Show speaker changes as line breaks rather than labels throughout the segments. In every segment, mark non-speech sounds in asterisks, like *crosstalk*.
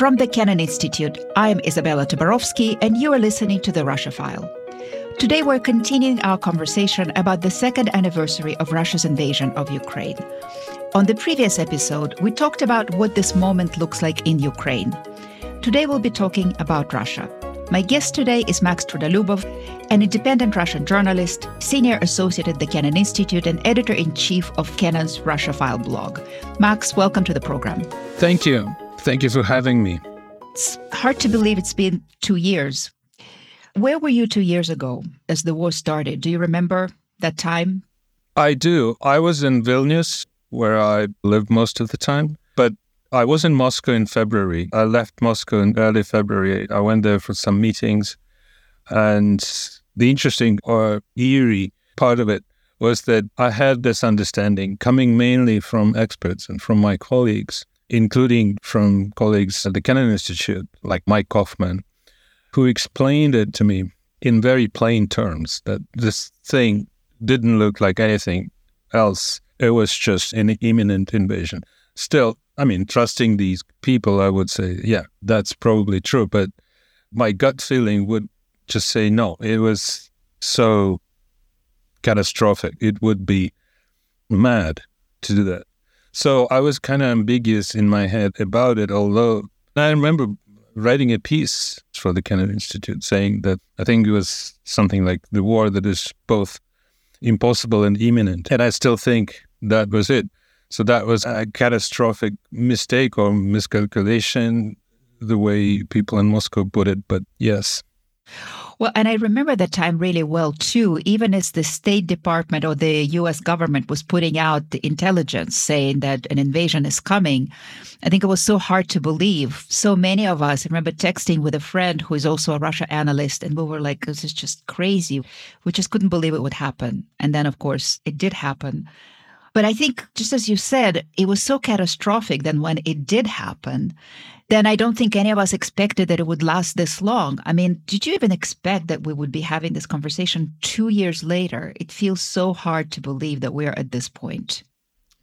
From the Kennan Institute, I'm Izabella Tabarovsky, and you are listening to the Russia File. Today, we're continuing our conversation about the second anniversary of Russia's invasion of Ukraine. On the previous episode, we talked about what this moment looks like in Ukraine. Today, we'll be talking about Russia. My guest today is Max Trudolyubov, an independent Russian journalist, senior associate at the Kennan Institute, and editor in chief of Kennan's Russia File blog. Max, welcome to the program.
Thank you. Thank you for having me.
It's hard to believe it's been two years. Where were you two years ago as the war started? Do you remember that time?
I do. I was in Vilnius, where I lived most of the time, but I was in Moscow in February. I left Moscow in early February. I went there for some meetings. And the interesting or eerie part of it was that I had this understanding coming mainly from experts and from my colleagues including from colleagues at the Kennan Institute, like Mike Kofman, who explained it to me in very plain terms that this thing didn't look like anything else. It was just an imminent invasion. Still, I mean, trusting these people, I would say, yeah, that's probably true. But my gut feeling would just say no. It was so catastrophic. It would be mad to do that. So I was kind of ambiguous in my head about it, although I remember writing a piece for the Kennan Institute saying that I think it was something like the war that is both impossible and imminent. And I still think that was it. So that was a catastrophic mistake or miscalculation, the way people in Moscow put it. But yes.
Well, and I remember that time really well too, even as the State Department or the US government was putting out the intelligence saying that an invasion is coming. I think it was so hard to believe. So many of us, I remember texting with a friend who is also a Russia analyst, and we were like, this is just crazy. We just couldn't believe it would happen. And then, of course, it did happen. But I think, just as you said, it was so catastrophic that when it did happen, then I don't think any of us expected that it would last this long. I mean, did you even expect that we would be having this conversation two years later? It feels so hard to believe that we're at this point.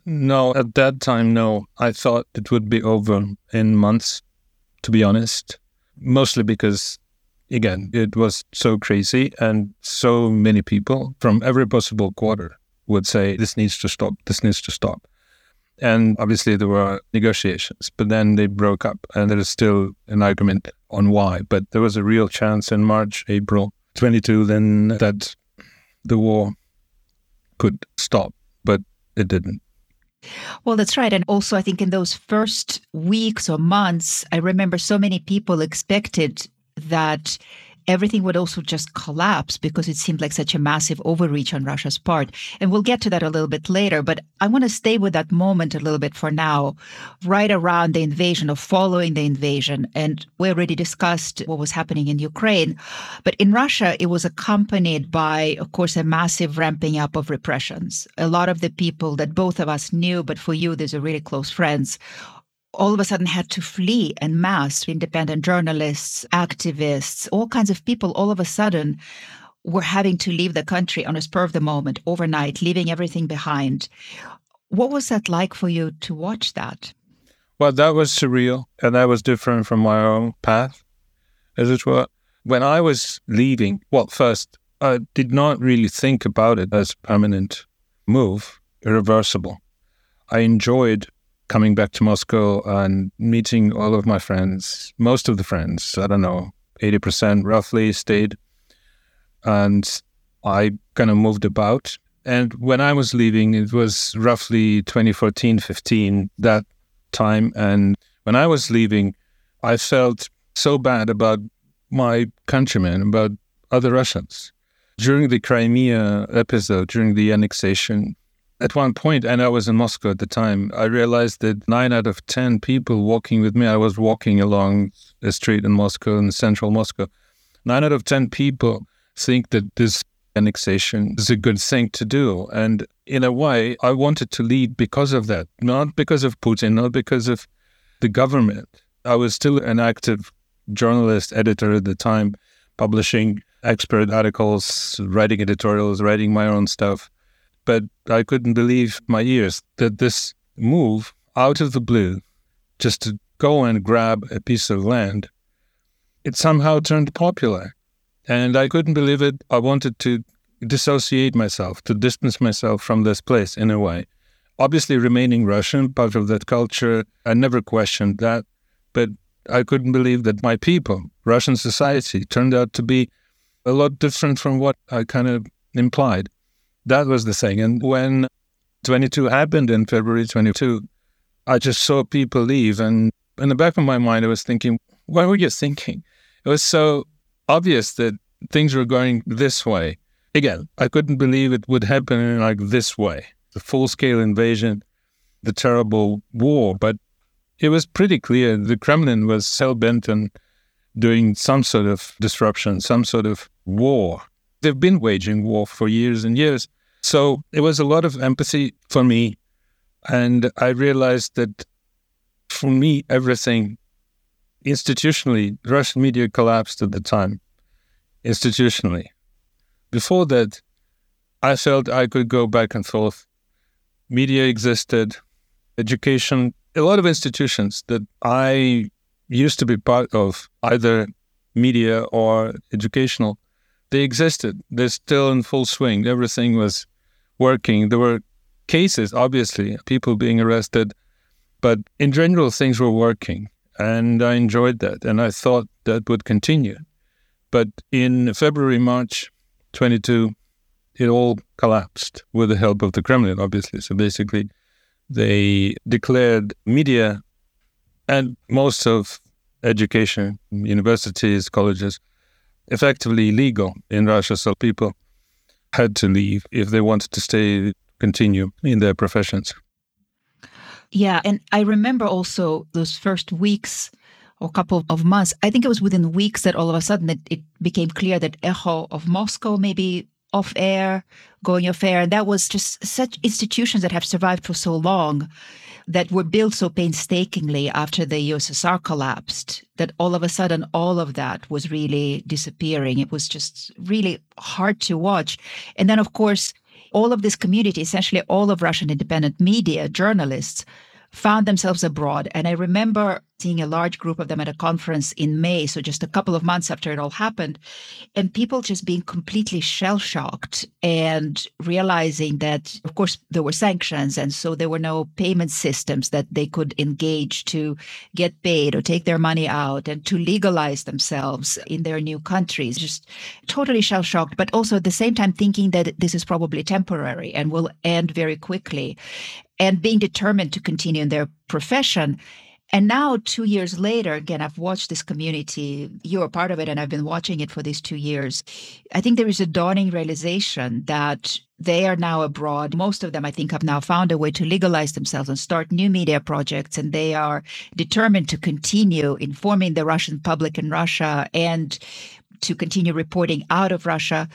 No, at that time, no. I thought it would be over in months, to be honest. Mostly because, again, it was so crazy and so many people from every possible quarter would say, this needs to stop, this needs to stop. And obviously, there were negotiations, but then they broke up, and there is still an argument on why. But there was a real chance in March, April 22, then that the war could stop, but it didn't.
Well, that's right. And also, I think in those first weeks or months, I remember so many people expected that everything would also just collapse because it seemed like such a massive overreach on Russia's part. And we'll get to that a little bit later. But I want to stay with that moment a little bit for now, right around the invasion or following the invasion. And we already discussed what was happening in Ukraine. But in Russia, it was accompanied by, of course, a massive ramping up of repressions. A lot of the people that both of us knew, but for you, these are really close friends, all of a sudden had to flee en masse. Independent journalists, activists, all kinds of people all of a sudden were having to leave the country on a spur of the moment, overnight, leaving everything behind. What was that like for you to watch that?
Well, that was surreal, and that was different from my own path, as it were. When I was leaving, well, first, I did not really think about it as a permanent move, irreversible. I enjoyed coming back to Moscow and meeting all of my friends, most of the friends, I don't know, 80% roughly stayed. And I kind of moved about. And when I was leaving, it was roughly 2014, 15, that time. And when I was leaving, I felt so bad about my countrymen, about other Russians. During the Crimea episode, during the annexation, at one point, and I was in Moscow at the time, I realized that nine out of 10 people walking with me, I was walking along a street in Moscow, in central Moscow. Nine out of 10 people think that this annexation is a good thing to do. And in a way, I wanted to lead because of that, not because of Putin, not because of the government. I was still an active journalist, editor at the time, publishing expert articles, writing editorials, writing my own stuff. But I couldn't believe my ears that this move out of the blue, just to go and grab a piece of land, it somehow turned popular. And I couldn't believe it. I wanted to dissociate myself, to distance myself from this place in a way. Obviously, remaining Russian, part of that culture, I never questioned that. But I couldn't believe that my people, Russian society, turned out to be a lot different from what I kind of implied. That was the thing. And when 22 happened in February 22, I just saw people leave. And in the back of my mind, I was thinking, what were you thinking? It was so obvious that things were going this way. Again, I couldn't believe it would happen in like this way the full scale invasion, the terrible war. But it was pretty clear the Kremlin was hell bent on doing some sort of disruption, some sort of war. They've been waging war for years and years. So it was a lot of empathy for me. And I realized that for me, everything institutionally, Russian media collapsed at the time, institutionally. Before that, I felt I could go back and forth. Media existed, education, a lot of institutions that I used to be part of, either media or educational, they existed. They're still in full swing. Everything was working. There were cases, obviously, people being arrested, but in general, things were working. And I enjoyed that. And I thought that would continue. But in February, March 22, it all collapsed with the help of the Kremlin, obviously. So basically, they declared media and most of education, universities, colleges, effectively illegal in Russia. So people had to leave if they wanted to stay, continue in their professions.
Yeah. And I remember also those first weeks or couple of months. I think it was within weeks that all of a sudden it, it became clear that Echo of Moscow maybe off air, going off air. And that was just such institutions that have survived for so long that were built so painstakingly after the USSR collapsed that all of a sudden all of that was really disappearing. It was just really hard to watch. And then, of course, all of this community, essentially all of Russian independent media, journalists, found themselves abroad. And I remember seeing a large group of them at a conference in May, so just a couple of months after it all happened, and people just being completely shell shocked and realizing that, of course, there were sanctions, and so there were no payment systems that they could engage to get paid or take their money out and to legalize themselves in their new countries. Just totally shell shocked, but also at the same time thinking that this is probably temporary and will end very quickly and being determined to continue in their profession. And now, two years later, again, I've watched this community. You're a part of it, and I've been watching it for these two years. I think there is a dawning realization that they are now abroad. Most of them, I think, have now found a way to legalize themselves and start new media projects. And they are determined to continue informing the Russian public in Russia and to continue reporting out of Russia.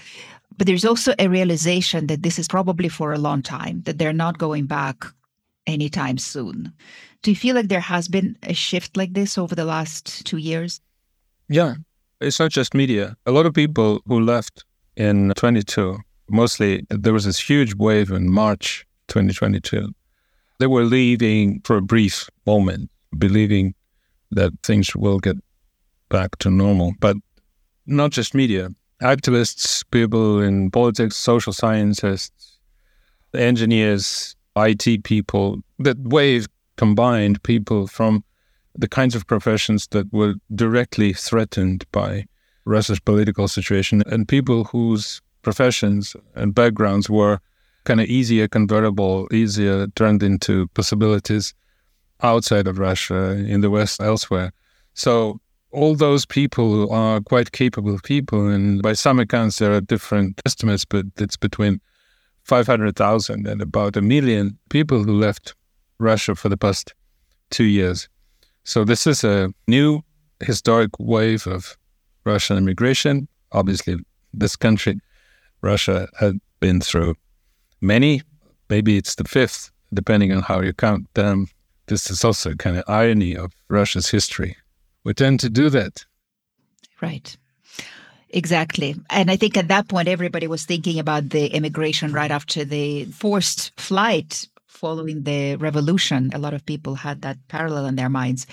But there's also a realization that this is probably for a long time, that they're not going back anytime soon. Do you feel like there has been a shift like this over the last two years?
Yeah, it's not just media. A lot of people who left in 22, mostly there was this huge wave in March 2022. They were leaving for a brief moment, believing that things will get back to normal. But not just media, activists, people in politics, social scientists, engineers, IT people, that wave combined people from the kinds of professions that were directly threatened by Russia's political situation and people whose professions and backgrounds were kind of easier convertible, easier turned into possibilities outside of Russia, in the West, elsewhere. So all those people are quite capable people, and by some accounts there are different estimates, but it's between 500,000 and about a million people who left Russia for the past two years. So this is a new historic wave of Russian immigration. Obviously, this country, Russia, had been through many. Maybe it's the fifth, depending on how you count them. This is also kind of irony of Russia's history. We tend to do that.
Right. Exactly. And I think at that point, everybody was thinking about the immigration right after the forced flight following the revolution. A lot of people had that parallel in their minds.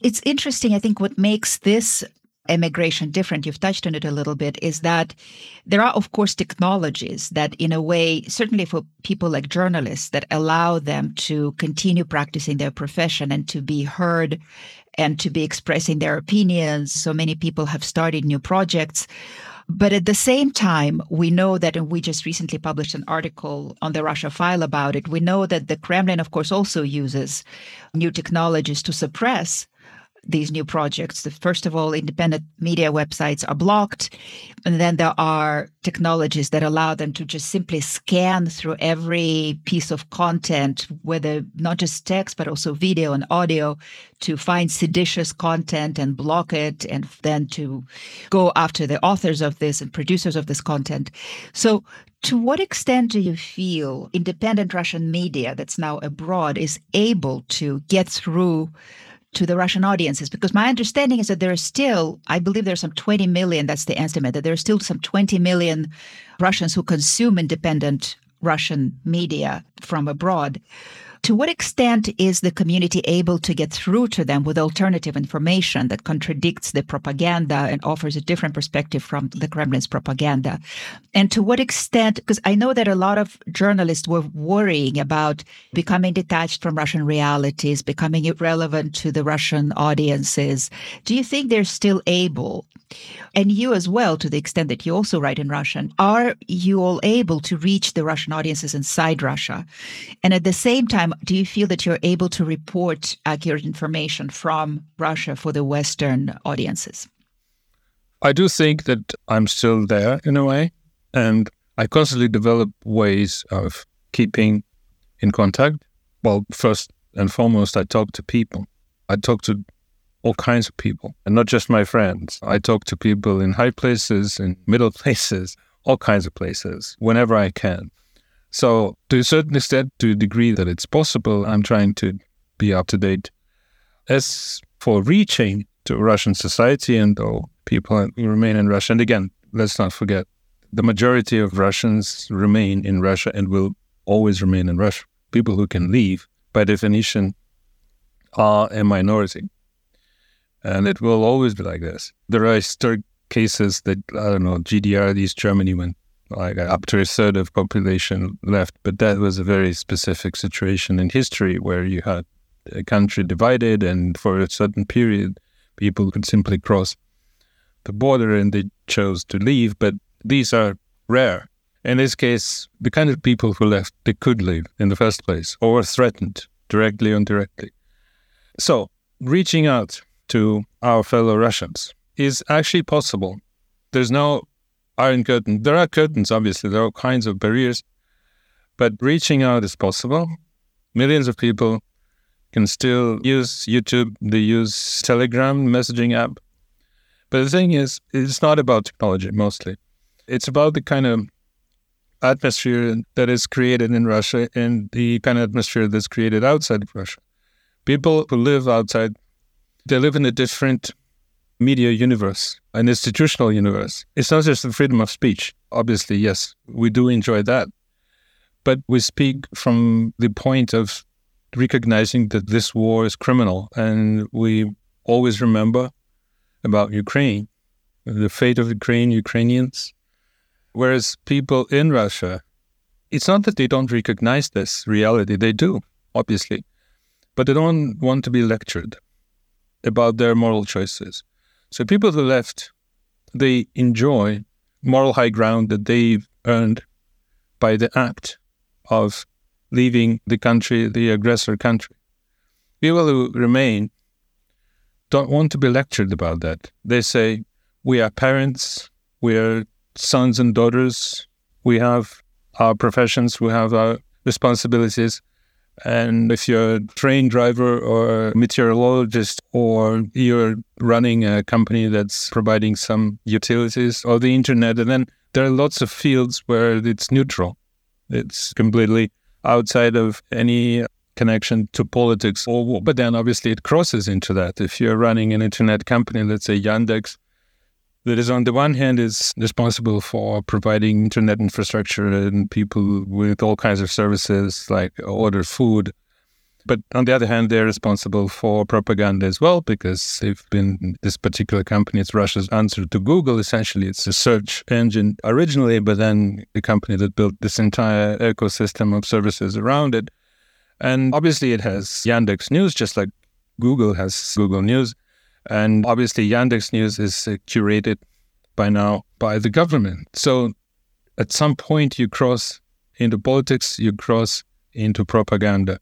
It's interesting, I think, what makes this emigration different, you've touched on it a little bit, is that there are, of course, technologies that, in a way, certainly for people like journalists, that allow them to continue practicing their profession and to be heard and to be expressing their opinions. So many people have started new projects. But at the same time, we know that, and we just recently published an article on the Russia file about it. We know that the Kremlin, of course, also uses new technologies to suppress these new projects. First of all, independent media websites are blocked. And then there are technologies that allow them to just simply scan through every piece of content, whether not just text, but also video and audio, to find seditious content and block it, and then to go after the authors of this and producers of this content. So, to what extent do you feel independent Russian media that's now abroad is able to get through to the Russian audiences? Because my understanding is that there are still, I believe there's some 20 million, that's the estimate, that there are still some 20 million Russians who consume independent Russian media from abroad to what extent is the community able to get through to them with alternative information that contradicts the propaganda and offers a different perspective from the Kremlin's propaganda? And to what extent, because I know that a lot of journalists were worrying about becoming detached from Russian realities, becoming irrelevant to the Russian audiences. Do you think they're still able and you as well, to the extent that you also write in Russian, are you all able to reach the Russian audiences inside Russia? And at the same time, do you feel that you're able to report accurate information from Russia for the Western audiences?
I do think that I'm still there in a way. And I constantly develop ways of keeping in contact. Well, first and foremost, I talk to people. I talk to all kinds of people, and not just my friends. I talk to people in high places, in middle *laughs* places, all kinds of places, whenever I can. So, to a certain extent, to a degree that it's possible, I'm trying to be up to date. As for reaching to Russian society and all people who remain in Russia, and again, let's not forget, the majority of Russians remain in Russia and will always remain in Russia. People who can leave, by definition, are a minority. And it will always be like this. There are historic cases that, I don't know, GDR, East Germany, when like up to a third of population left. But that was a very specific situation in history where you had a country divided and for a certain period, people could simply cross the border and they chose to leave. But these are rare. In this case, the kind of people who left, they could leave in the first place or were threatened directly or indirectly. So reaching out to our fellow Russians is actually possible. There's no iron curtain. There are curtains, obviously, there are all kinds of barriers, but reaching out is possible. Millions of people can still use YouTube, they use Telegram messaging app. But the thing is, it's not about technology mostly. It's about the kind of atmosphere that is created in Russia and the kind of atmosphere that's created outside of Russia. People who live outside they live in a different media universe, an institutional universe. It's not just the freedom of speech. Obviously, yes, we do enjoy that. But we speak from the point of recognizing that this war is criminal. And we always remember about Ukraine, the fate of Ukraine, Ukrainians. Whereas people in Russia, it's not that they don't recognize this reality, they do, obviously, but they don't want to be lectured about their moral choices. So people who left, they enjoy moral high ground that they've earned by the act of leaving the country, the aggressor country. People who remain don't want to be lectured about that. They say, we are parents, we are sons and daughters, we have our professions, we have our responsibilities. And if you're a train driver or meteorologist or you're running a company that's providing some utilities or the internet, and then there are lots of fields where it's neutral. It's completely outside of any connection to politics or but then obviously it crosses into that. If you're running an internet company, let's say Yandex, that is on the one hand is responsible for providing internet infrastructure and people with all kinds of services like order food but on the other hand, they're responsible for propaganda as well because they've been this particular company. It's Russia's answer to Google. Essentially, it's a search engine originally, but then the company that built this entire ecosystem of services around it. And obviously, it has Yandex News, just like Google has Google News. And obviously, Yandex News is curated by now by the government. So at some point, you cross into politics, you cross into propaganda.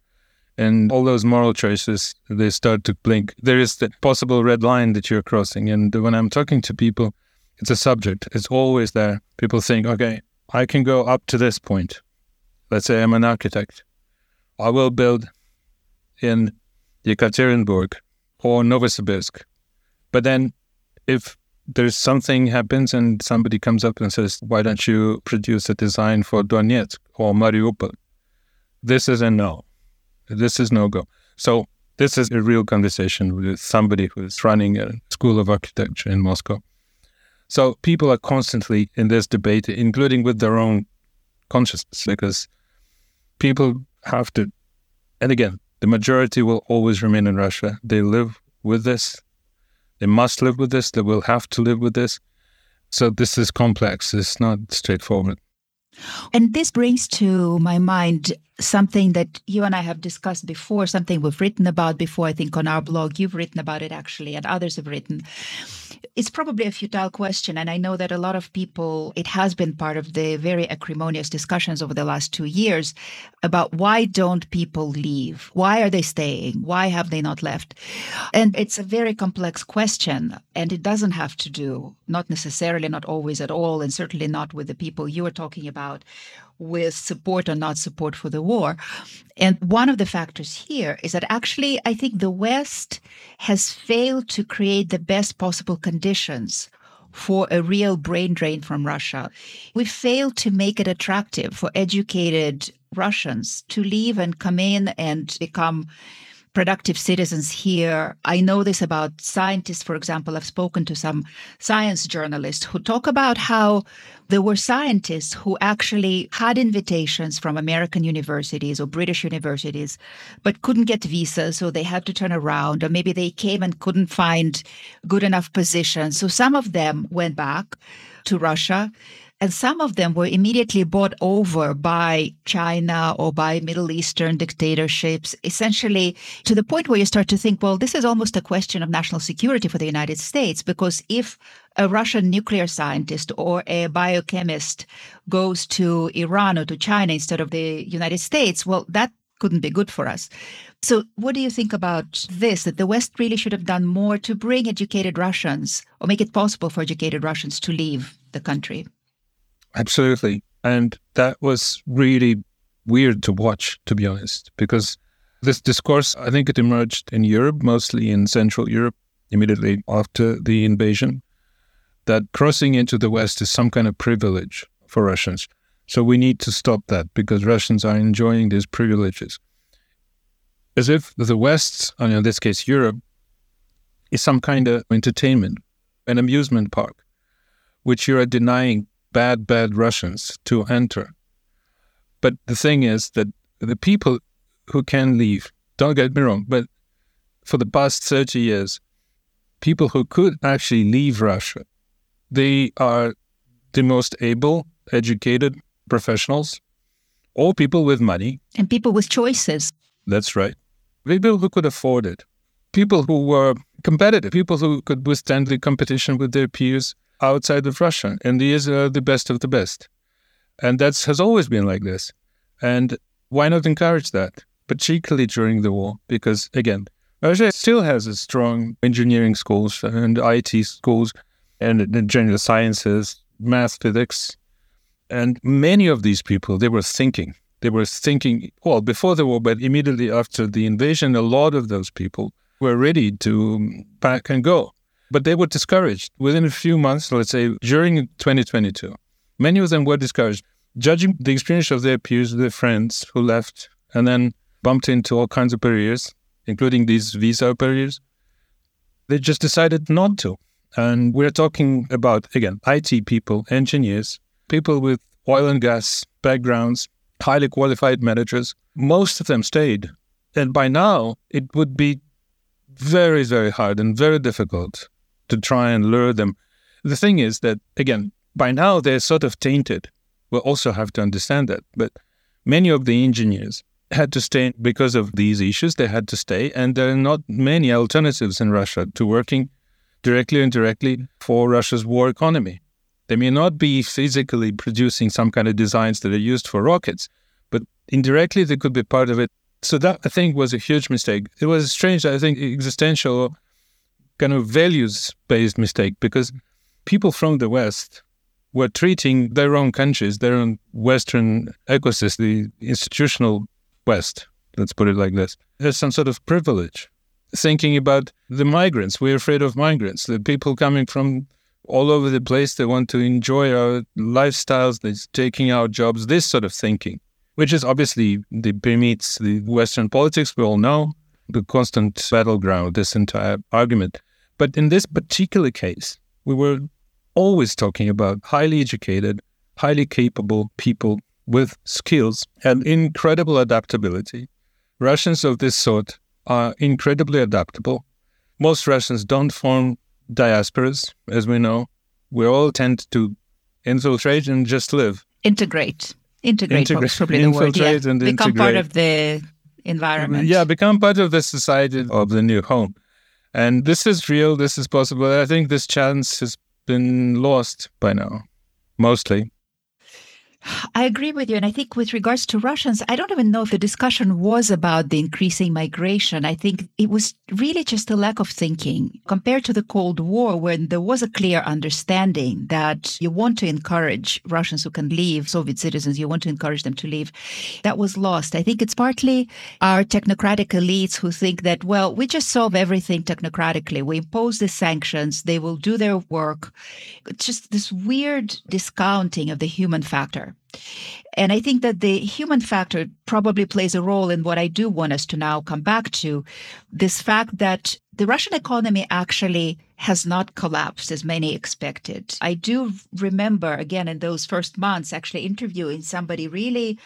And all those moral choices they start to blink. There is the possible red line that you're crossing. And when i'm talking to people it's a subject. It's always there. People think okay i can go up to this point. Let's say i'm an architect. I will build in yekaterinburg or novosibirsk but then if there's something happens and somebody comes up and says why don't you produce a design for donetsk or mariupol this is a no this is no go. So this is a real conversation with somebody who is running a school of architecture in Moscow. So people are constantly in this debate, including with their own consciousness, because people have to, and again, the majority will always remain in Russia. They live with this. They must live with this. They will have to live with this. So this is complex. It's not straightforward.
And this brings to my mind something that you and I have discussed before, something we've written about before, I think on our blog. You've written about it actually, and others have written. It's probably a futile question. And I know that a lot of people, it has been part of the very acrimonious discussions over the last two years about why don't people leave? Why are they staying? Why have they not left? And it's a very complex question. And it doesn't have to do, not necessarily, not always at all, and certainly not with the people you are talking about with support or not support for the war. And one of the factors here is that actually, I think the West has failed to create the best possible conditions for a real brain drain from Russia. We failed to make it attractive for educated Russians to leave and come in and become productive citizens here. I know this about scientists, for example. I've spoken to some science journalists who talk about how there were scientists who actually had invitations from American universities or British universities, but couldn't get visas, so they had to turn around, or maybe they came and couldn't find good enough positions. So some of them went back to Russia. And some of them were immediately bought over by China or by Middle Eastern dictatorships, essentially to the point where you start to think, well, this is almost a question of national security for the United States, because if a Russian nuclear scientist or a biochemist goes to Iran or to China instead of the United States, well, that couldn't be good for us. So, what do you think about this? That the West really should have done more to bring educated Russians or make it possible for educated Russians to leave the country?
Absolutely. And that was really weird to watch, to be honest, because this discourse, I think it emerged in Europe, mostly in Central Europe, immediately after the invasion, that crossing into the West is some kind of privilege for Russians. So we need to stop that because Russians are enjoying these privileges. As if the West, and in this case Europe, is some kind of entertainment, an amusement park, which you are denying bad, bad Russians to enter. But the thing is that the people who can leave, don't get me wrong, but for the past 30 years, people who could actually leave Russia, they are the most able, educated professionals, or people with money.
And people with choices.
That's right. People who could afford it. People who were competitive, people who could withstand the competition with their peers outside of Russia, and these are uh, the best of the best. And that has always been like this. And why not encourage that, particularly during the war? Because again, Russia still has a strong engineering schools and IT schools and general sciences, math, physics. And many of these people, they were thinking. They were thinking, well, before the war, but immediately after the invasion, a lot of those people were ready to um, pack and go. But they were discouraged within a few months, let's say during 2022. Many of them were discouraged, judging the experience of their peers, their friends who left and then bumped into all kinds of barriers, including these visa barriers. They just decided not to. And we're talking about, again, IT people, engineers, people with oil and gas backgrounds, highly qualified managers. Most of them stayed. And by now, it would be very, very hard and very difficult to try and lure them. The thing is that, again, by now they're sort of tainted. We'll also have to understand that. But many of the engineers had to stay because of these issues. They had to stay, and there are not many alternatives in Russia to working directly or indirectly for Russia's war economy. They may not be physically producing some kind of designs that are used for rockets, but indirectly they could be part of it. So that I think was a huge mistake. It was strange, I think, existential kind of values based mistake because people from the West were treating their own countries, their own Western ecosystem, the institutional West, let's put it like this, as some sort of privilege. Thinking about the migrants, we're afraid of migrants, the people coming from all over the place. They want to enjoy our lifestyles, they're taking our jobs, this sort of thinking, which is obviously the permeates the Western politics, we all know, the constant battleground, this entire argument. But in this particular case, we were always talking about highly educated, highly capable people with skills and incredible adaptability. Russians of this sort are incredibly adaptable. Most Russians don't form diasporas, as we know. We all tend to infiltrate and just live.
Integrate. Integrate, Integra- probably the word. Yeah. And become integrate. part of the environment.
Yeah, become part of the society of the new home. And this is real, this is possible. I think this chance has been lost by now, mostly.
I agree with you. And I think with regards to Russians, I don't even know if the discussion was about the increasing migration. I think it was really just a lack of thinking compared to the Cold War, when there was a clear understanding that you want to encourage Russians who can leave, Soviet citizens, you want to encourage them to leave. That was lost. I think it's partly our technocratic elites who think that, well, we just solve everything technocratically. We impose the sanctions, they will do their work. It's just this weird discounting of the human factor. And I think that the human factor probably plays a role in what I do want us to now come back to this fact that the Russian economy actually has not collapsed as many expected. I do remember, again, in those first months, actually interviewing somebody really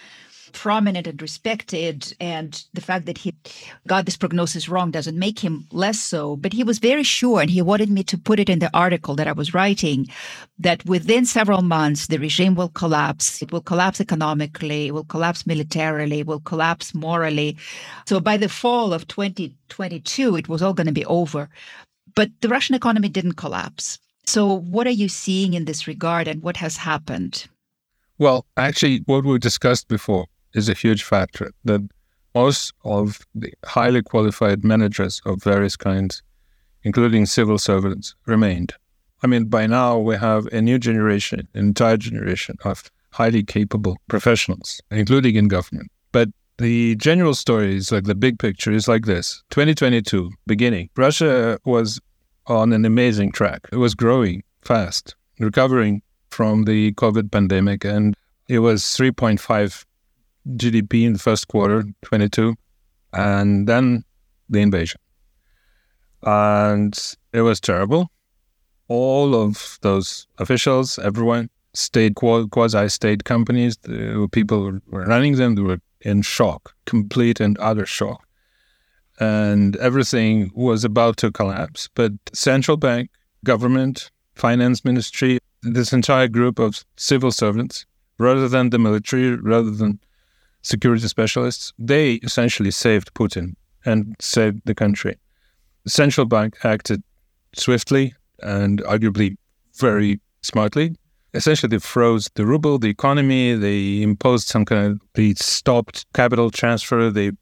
prominent and respected. And the fact that he got this prognosis wrong doesn't make him less so. But he was very sure, and he wanted me to put it in the article that I was writing, that within several months, the regime will collapse. It will collapse economically, it will collapse militarily, it will collapse morally. So by the fall of 2022, it was all going to be over. But the Russian economy didn't collapse. So, what are you seeing in this regard, and what has happened?
Well, actually, what we discussed before is a huge factor that most of the highly qualified managers of various kinds, including civil servants, remained. I mean, by now we have a new generation, an entire generation of highly capable professionals, including in government. But the general story is like the big picture is like this 2022, beginning, Russia was on an amazing track. It was growing fast, recovering from the COVID pandemic, and it was 3.5 GDP in the first quarter, 22, and then the invasion. And it was terrible. All of those officials, everyone, state quasi state companies, the people were running them, they were in shock, complete and utter shock. And everything was about to collapse. But central bank, government, finance ministry, this entire group of civil servants, rather than the military, rather than security specialists, they essentially saved Putin and saved the country. The central bank acted swiftly and arguably very smartly. Essentially, they froze the ruble, the economy. They imposed some kind of, they stopped capital transfer. They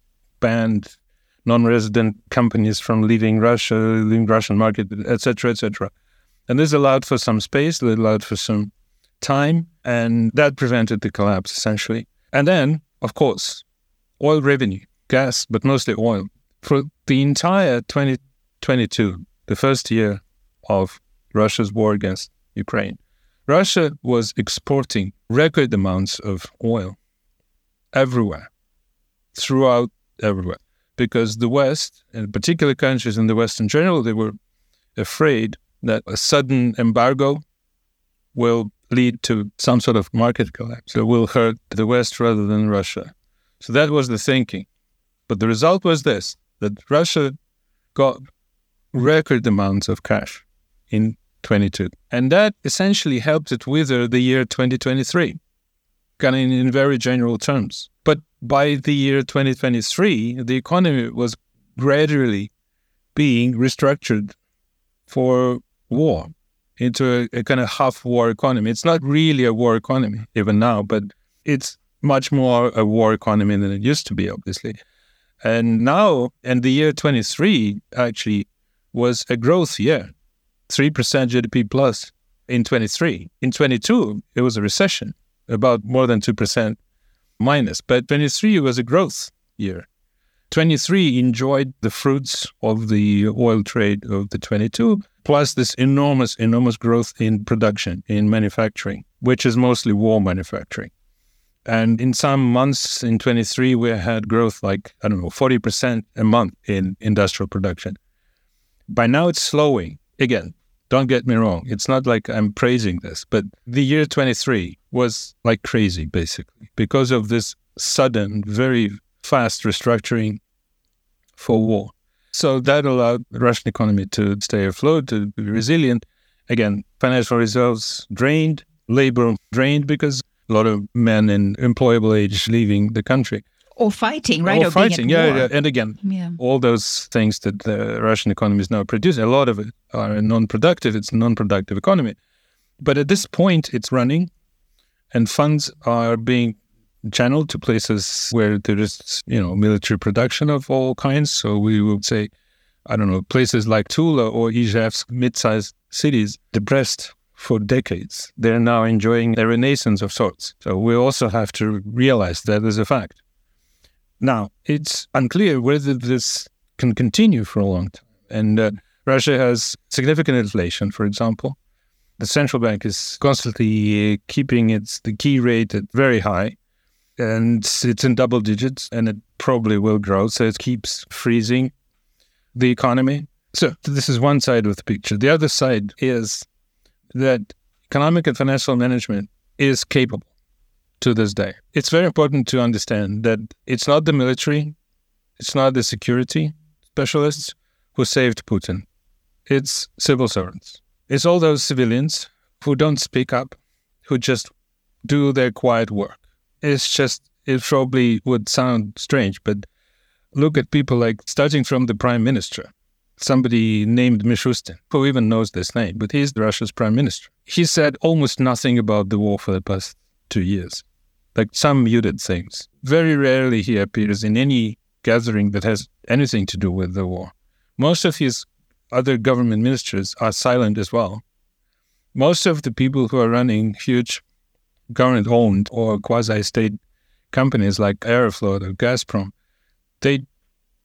banned non-resident companies from leaving Russia, leaving Russian market, etc., etc. And this allowed for some space. It allowed for some time, and that prevented the collapse essentially. And then of course, oil revenue, gas, but mostly oil. For the entire 2022, the first year of Russia's war against Ukraine, Russia was exporting record amounts of oil everywhere, throughout everywhere, because the West, and particular countries in the West in general, they were afraid that a sudden embargo will lead to some sort of market collapse that will hurt the West rather than Russia. So that was the thinking. But the result was this that Russia got record amounts of cash in 22. And that essentially helped it wither the year 2023, kind in very general terms. But by the year 2023, the economy was gradually being restructured for war into a, a kind of half war economy. It's not really a war economy even now, but it's much more a war economy than it used to be, obviously. And now, and the year 23 actually was a growth year, 3% GDP plus in 23. In 22, it was a recession, about more than 2% minus. But 23 was a growth year. 23 enjoyed the fruits of the oil trade of the 22, plus this enormous, enormous growth in production, in manufacturing, which is mostly war manufacturing. And in some months in 23, we had growth like, I don't know, 40% a month in industrial production. By now, it's slowing. Again, don't get me wrong. It's not like I'm praising this, but the year 23 was like crazy, basically, because of this sudden, very fast restructuring for war. So that allowed the Russian economy to stay afloat, to be resilient. Again, financial reserves drained, labor drained because a lot of men in employable age leaving the country.
Or fighting, right?
Or, or fighting, yeah, yeah, And again, yeah. all those things that the Russian economy is now producing, a lot of it are non-productive. It's a non-productive economy. But at this point, it's running, and funds are being channeled to places where there is, you know, military production of all kinds. So we would say, I don't know, places like Tula or Izhevsk, mid-sized cities, depressed for decades. They're now enjoying a renaissance of sorts. So we also have to realize that as a fact. Now, it's unclear whether this can continue for a long time. And uh, Russia has significant inflation, for example. The central bank is constantly uh, keeping its the key rate at very high, and it's in double digits, and it probably will grow. So it keeps freezing the economy. So this is one side of the picture. The other side is that economic and financial management is capable to this day. It's very important to understand that it's not the military, it's not the security specialists who saved Putin. It's civil servants. It's all those civilians who don't speak up, who just do their quiet work. It's just, it probably would sound strange, but look at people like starting from the prime minister somebody named Mishustin, who even knows this name, but he's Russia's prime minister. He said almost nothing about the war for the past two years, like some muted things. Very rarely he appears in any gathering that has anything to do with the war. Most of his other government ministers are silent as well. Most of the people who are running huge government owned or quasi state companies like Aeroflot or Gazprom, they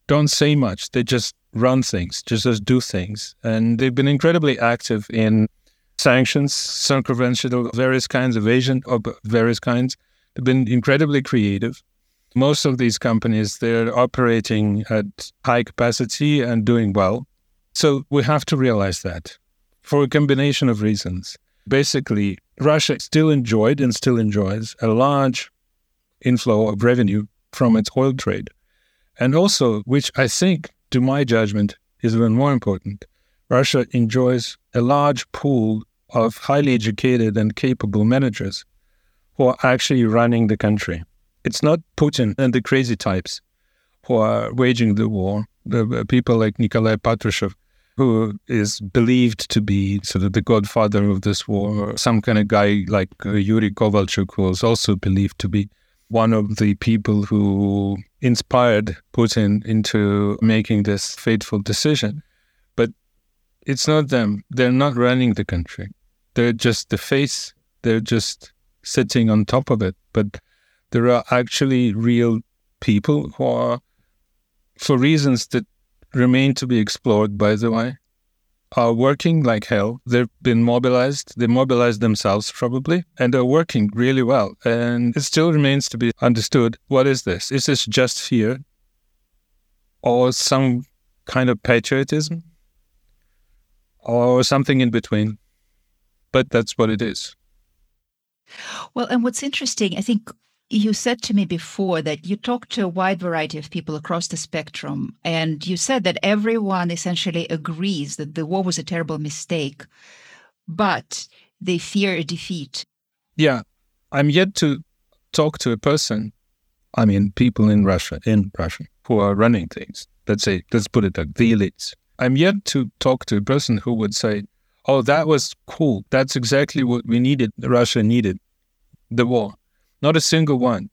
don't say much. They just run things, just do things. And they've been incredibly active in sanctions, circumvention of various kinds evasion of various kinds. They've been incredibly creative. Most of these companies, they're operating at high capacity and doing well. So we have to realize that for a combination of reasons. Basically, Russia still enjoyed and still enjoys a large inflow of revenue from its oil trade. And also, which I think to my judgment, is even more important. Russia enjoys a large pool of highly educated and capable managers who are actually running the country. It's not Putin and the crazy types who are waging the war. The people like Nikolai Patrushev, who is believed to be sort of the godfather of this war, some kind of guy like uh, Yuri Kovalchuk, who is also believed to be one of the people who inspired Putin into making this fateful decision. But it's not them. They're not running the country. They're just the face. They're just sitting on top of it. But there are actually real people who are, for reasons that remain to be explored, by the way, are working like hell. They've been mobilized. They mobilized themselves probably, and they're working really well. And it still remains to be understood what is this? Is this just fear or some kind of patriotism? or something in between. But that's what it is.
Well, and what's interesting, I think you said to me before that you talked to a wide variety of people across the spectrum, and you said that everyone essentially agrees that the war was a terrible mistake, but they fear a defeat.
Yeah, I'm yet to talk to a person, I mean, people in Russia, in Russia, who are running things. Let's say, let's put it like the elites. I'm yet to talk to a person who would say, oh, that was cool. That's exactly what we needed, Russia needed, the war. Not a single one.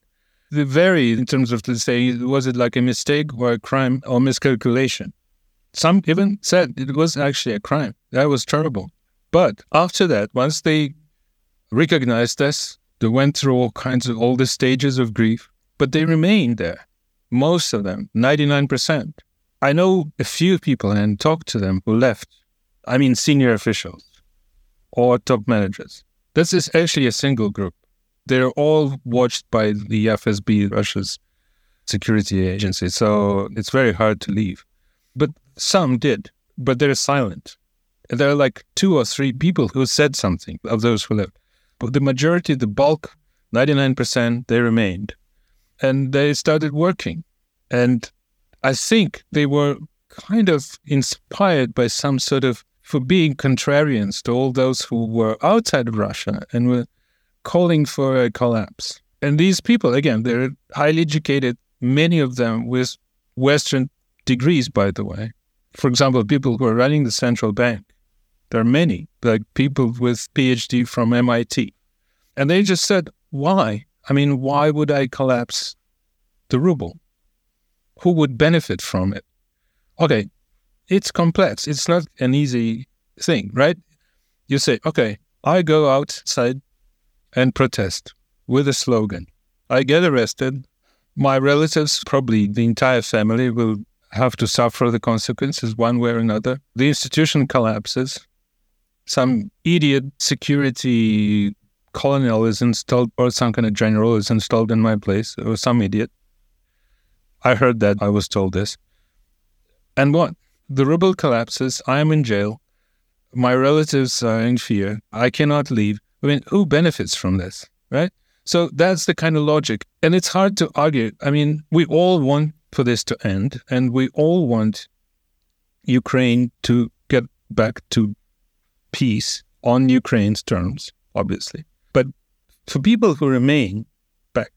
They very, in terms of, let's say, was it like a mistake or a crime or miscalculation? Some even said it was actually a crime. That was terrible. But after that, once they recognized this, they went through all kinds of all the stages of grief, but they remained there. Most of them, 99%. I know a few people and talked to them who left. I mean, senior officials or top managers. This is actually a single group. They're all watched by the FSB, Russia's security agency. So it's very hard to leave. But some did, but they're silent. There are like two or three people who said something of those who left. But the majority, the bulk, 99%, they remained. And they started working. And I think they were kind of inspired by some sort of for being contrarians to all those who were outside of Russia and were calling for a collapse. And these people, again, they're highly educated, many of them with Western degrees, by the way. For example, people who are running the central bank, there are many, like people with PhD from MIT. And they just said, why? I mean, why would I collapse the ruble? Who would benefit from it? Okay, it's complex. It's not an easy thing, right? You say, okay, I go outside and protest with a slogan. I get arrested. My relatives, probably the entire family, will have to suffer the consequences one way or another. The institution collapses some idiot security colonel is installed or some kind of general is installed in my place or some idiot. I heard that. I was told this. And what? The ruble collapses. I am in jail. My relatives are in fear. I cannot leave. I mean, who benefits from this, right? So that's the kind of logic. And it's hard to argue. I mean, we all want for this to end, and we all want Ukraine to get back to peace on Ukraine's terms, obviously. But for people who remain back,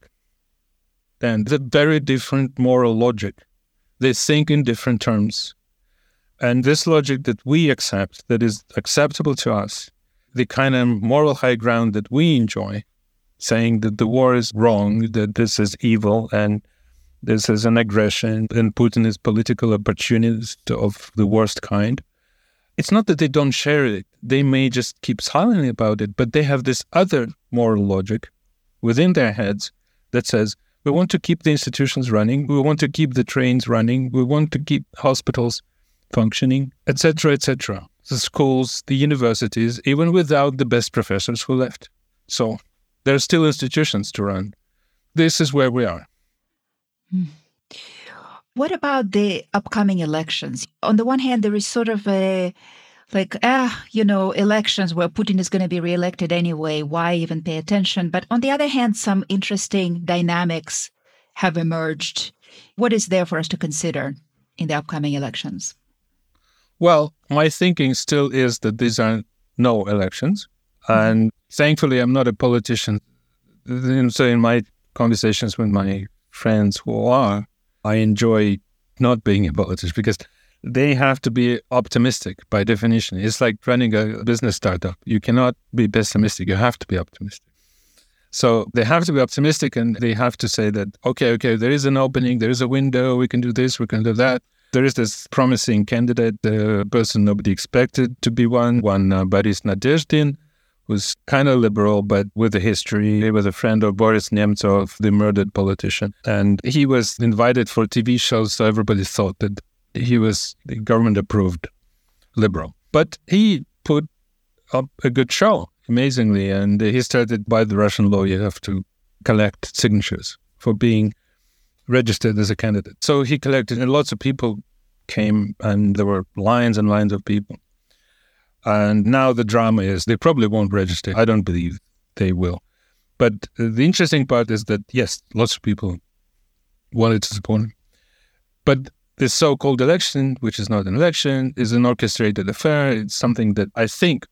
then the very different moral logic. They think in different terms. And this logic that we accept, that is acceptable to us, the kind of moral high ground that we enjoy, saying that the war is wrong, that this is evil, and this is an aggression, and Putin is political opportunist of the worst kind. It's not that they don't share it. They may just keep silent about it, but they have this other moral logic within their heads that says, we want to keep the institutions running, we want to keep the trains running, we want to keep hospitals functioning, etc., etc. The schools, the universities, even without the best professors who left. So there are still institutions to run. This is where we are.
Hmm. What about the upcoming elections? On the one hand, there is sort of a like, ah, you know, elections where Putin is going to be reelected anyway. Why even pay attention? But on the other hand, some interesting dynamics have emerged. What is there for us to consider in the upcoming elections?
Well, my thinking still is that these are no elections. Mm-hmm. And thankfully, I'm not a politician. So, in my conversations with my friends who are, I enjoy not being a politician because they have to be optimistic by definition. It's like running a business startup. You cannot be pessimistic. You have to be optimistic. So they have to be optimistic and they have to say that, okay, okay, there is an opening, there is a window, we can do this, we can do that. There is this promising candidate, the person nobody expected to be one, one uh, Boris Nadezhdin, who's kind of liberal, but with a history. He was a friend of Boris Nemtsov, the murdered politician. And he was invited for TV shows, so everybody thought that he was the government approved liberal. But he put up a good show, amazingly. And he started by the Russian law, you have to collect signatures for being registered as a candidate. So he collected, and lots of people came, and there were lines and lines of people. And now the drama is they probably won't register. I don't believe they will. But the interesting part is that, yes, lots of people wanted to support him. But this so called election, which is not an election, is an orchestrated affair. It's something that I think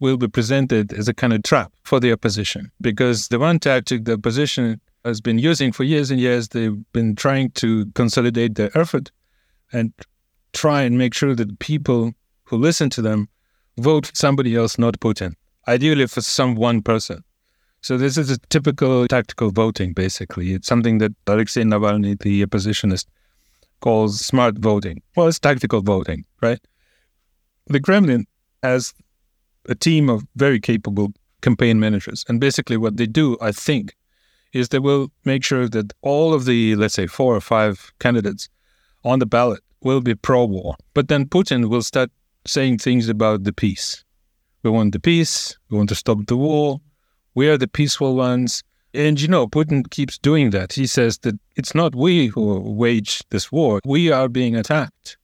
will be presented as a kind of trap for the opposition. Because the one tactic the opposition has been using for years and years, they've been trying to consolidate their effort and try and make sure that people who listen to them vote somebody else, not Putin, ideally for some one person. So this is a typical tactical voting, basically. It's something that Alexei Navalny, the oppositionist, calls smart voting. Well, it's tactical voting, right? The Kremlin has a team of very capable campaign managers. And basically what they do, I think, is they will make sure that all of the, let's say, four or five candidates on the ballot will be pro war. But then Putin will start saying things about the peace. We want the peace. We want to stop the war. We are the peaceful ones. And you know, Putin keeps doing that. He says that it's not we who wage this war, we are being attacked.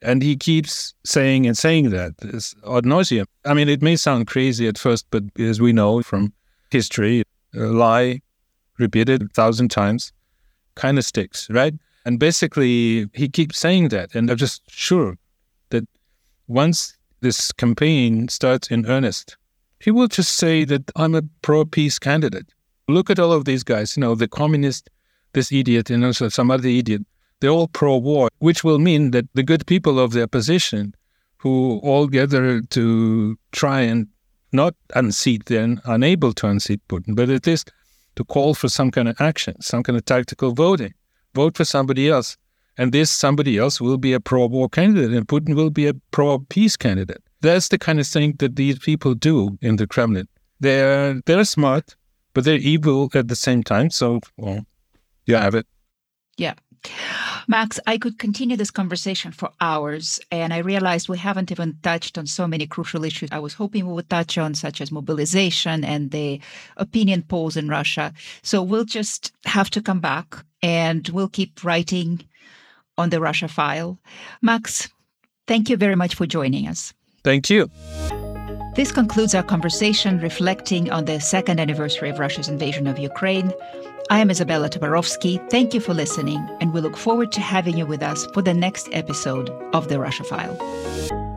And he keeps saying and saying that it's ad nauseum. I mean, it may sound crazy at first, but as we know from history, a lie repeated a thousand times kind of sticks, right? And basically, he keeps saying that. And I'm just sure that once this campaign starts in earnest, he will just say that I'm a pro peace candidate. Look at all of these guys, you know, the communist, this idiot, and also some other idiot. They're all pro war, which will mean that the good people of the opposition who all gather to try and not unseat, then unable to unseat Putin, but at least to call for some kind of action, some kind of tactical voting. Vote for somebody else. And this somebody else will be a pro war candidate, and Putin will be a pro peace candidate. That's the kind of thing that these people do in the Kremlin. They're they're smart, but they're evil at the same time. So, well, you have it.
Yeah. Max, I could continue this conversation for hours, and I realized we haven't even touched on so many crucial issues I was hoping we would touch on, such as mobilization and the opinion polls in Russia. So we'll just have to come back and we'll keep writing on the Russia file. Max, thank you very much for joining us.
Thank you.
This concludes our conversation reflecting on the second anniversary of Russia's invasion of Ukraine. I am Izabella Tabarovsky. Thank you for listening, and we look forward to having you with us for the next episode of The Russia File.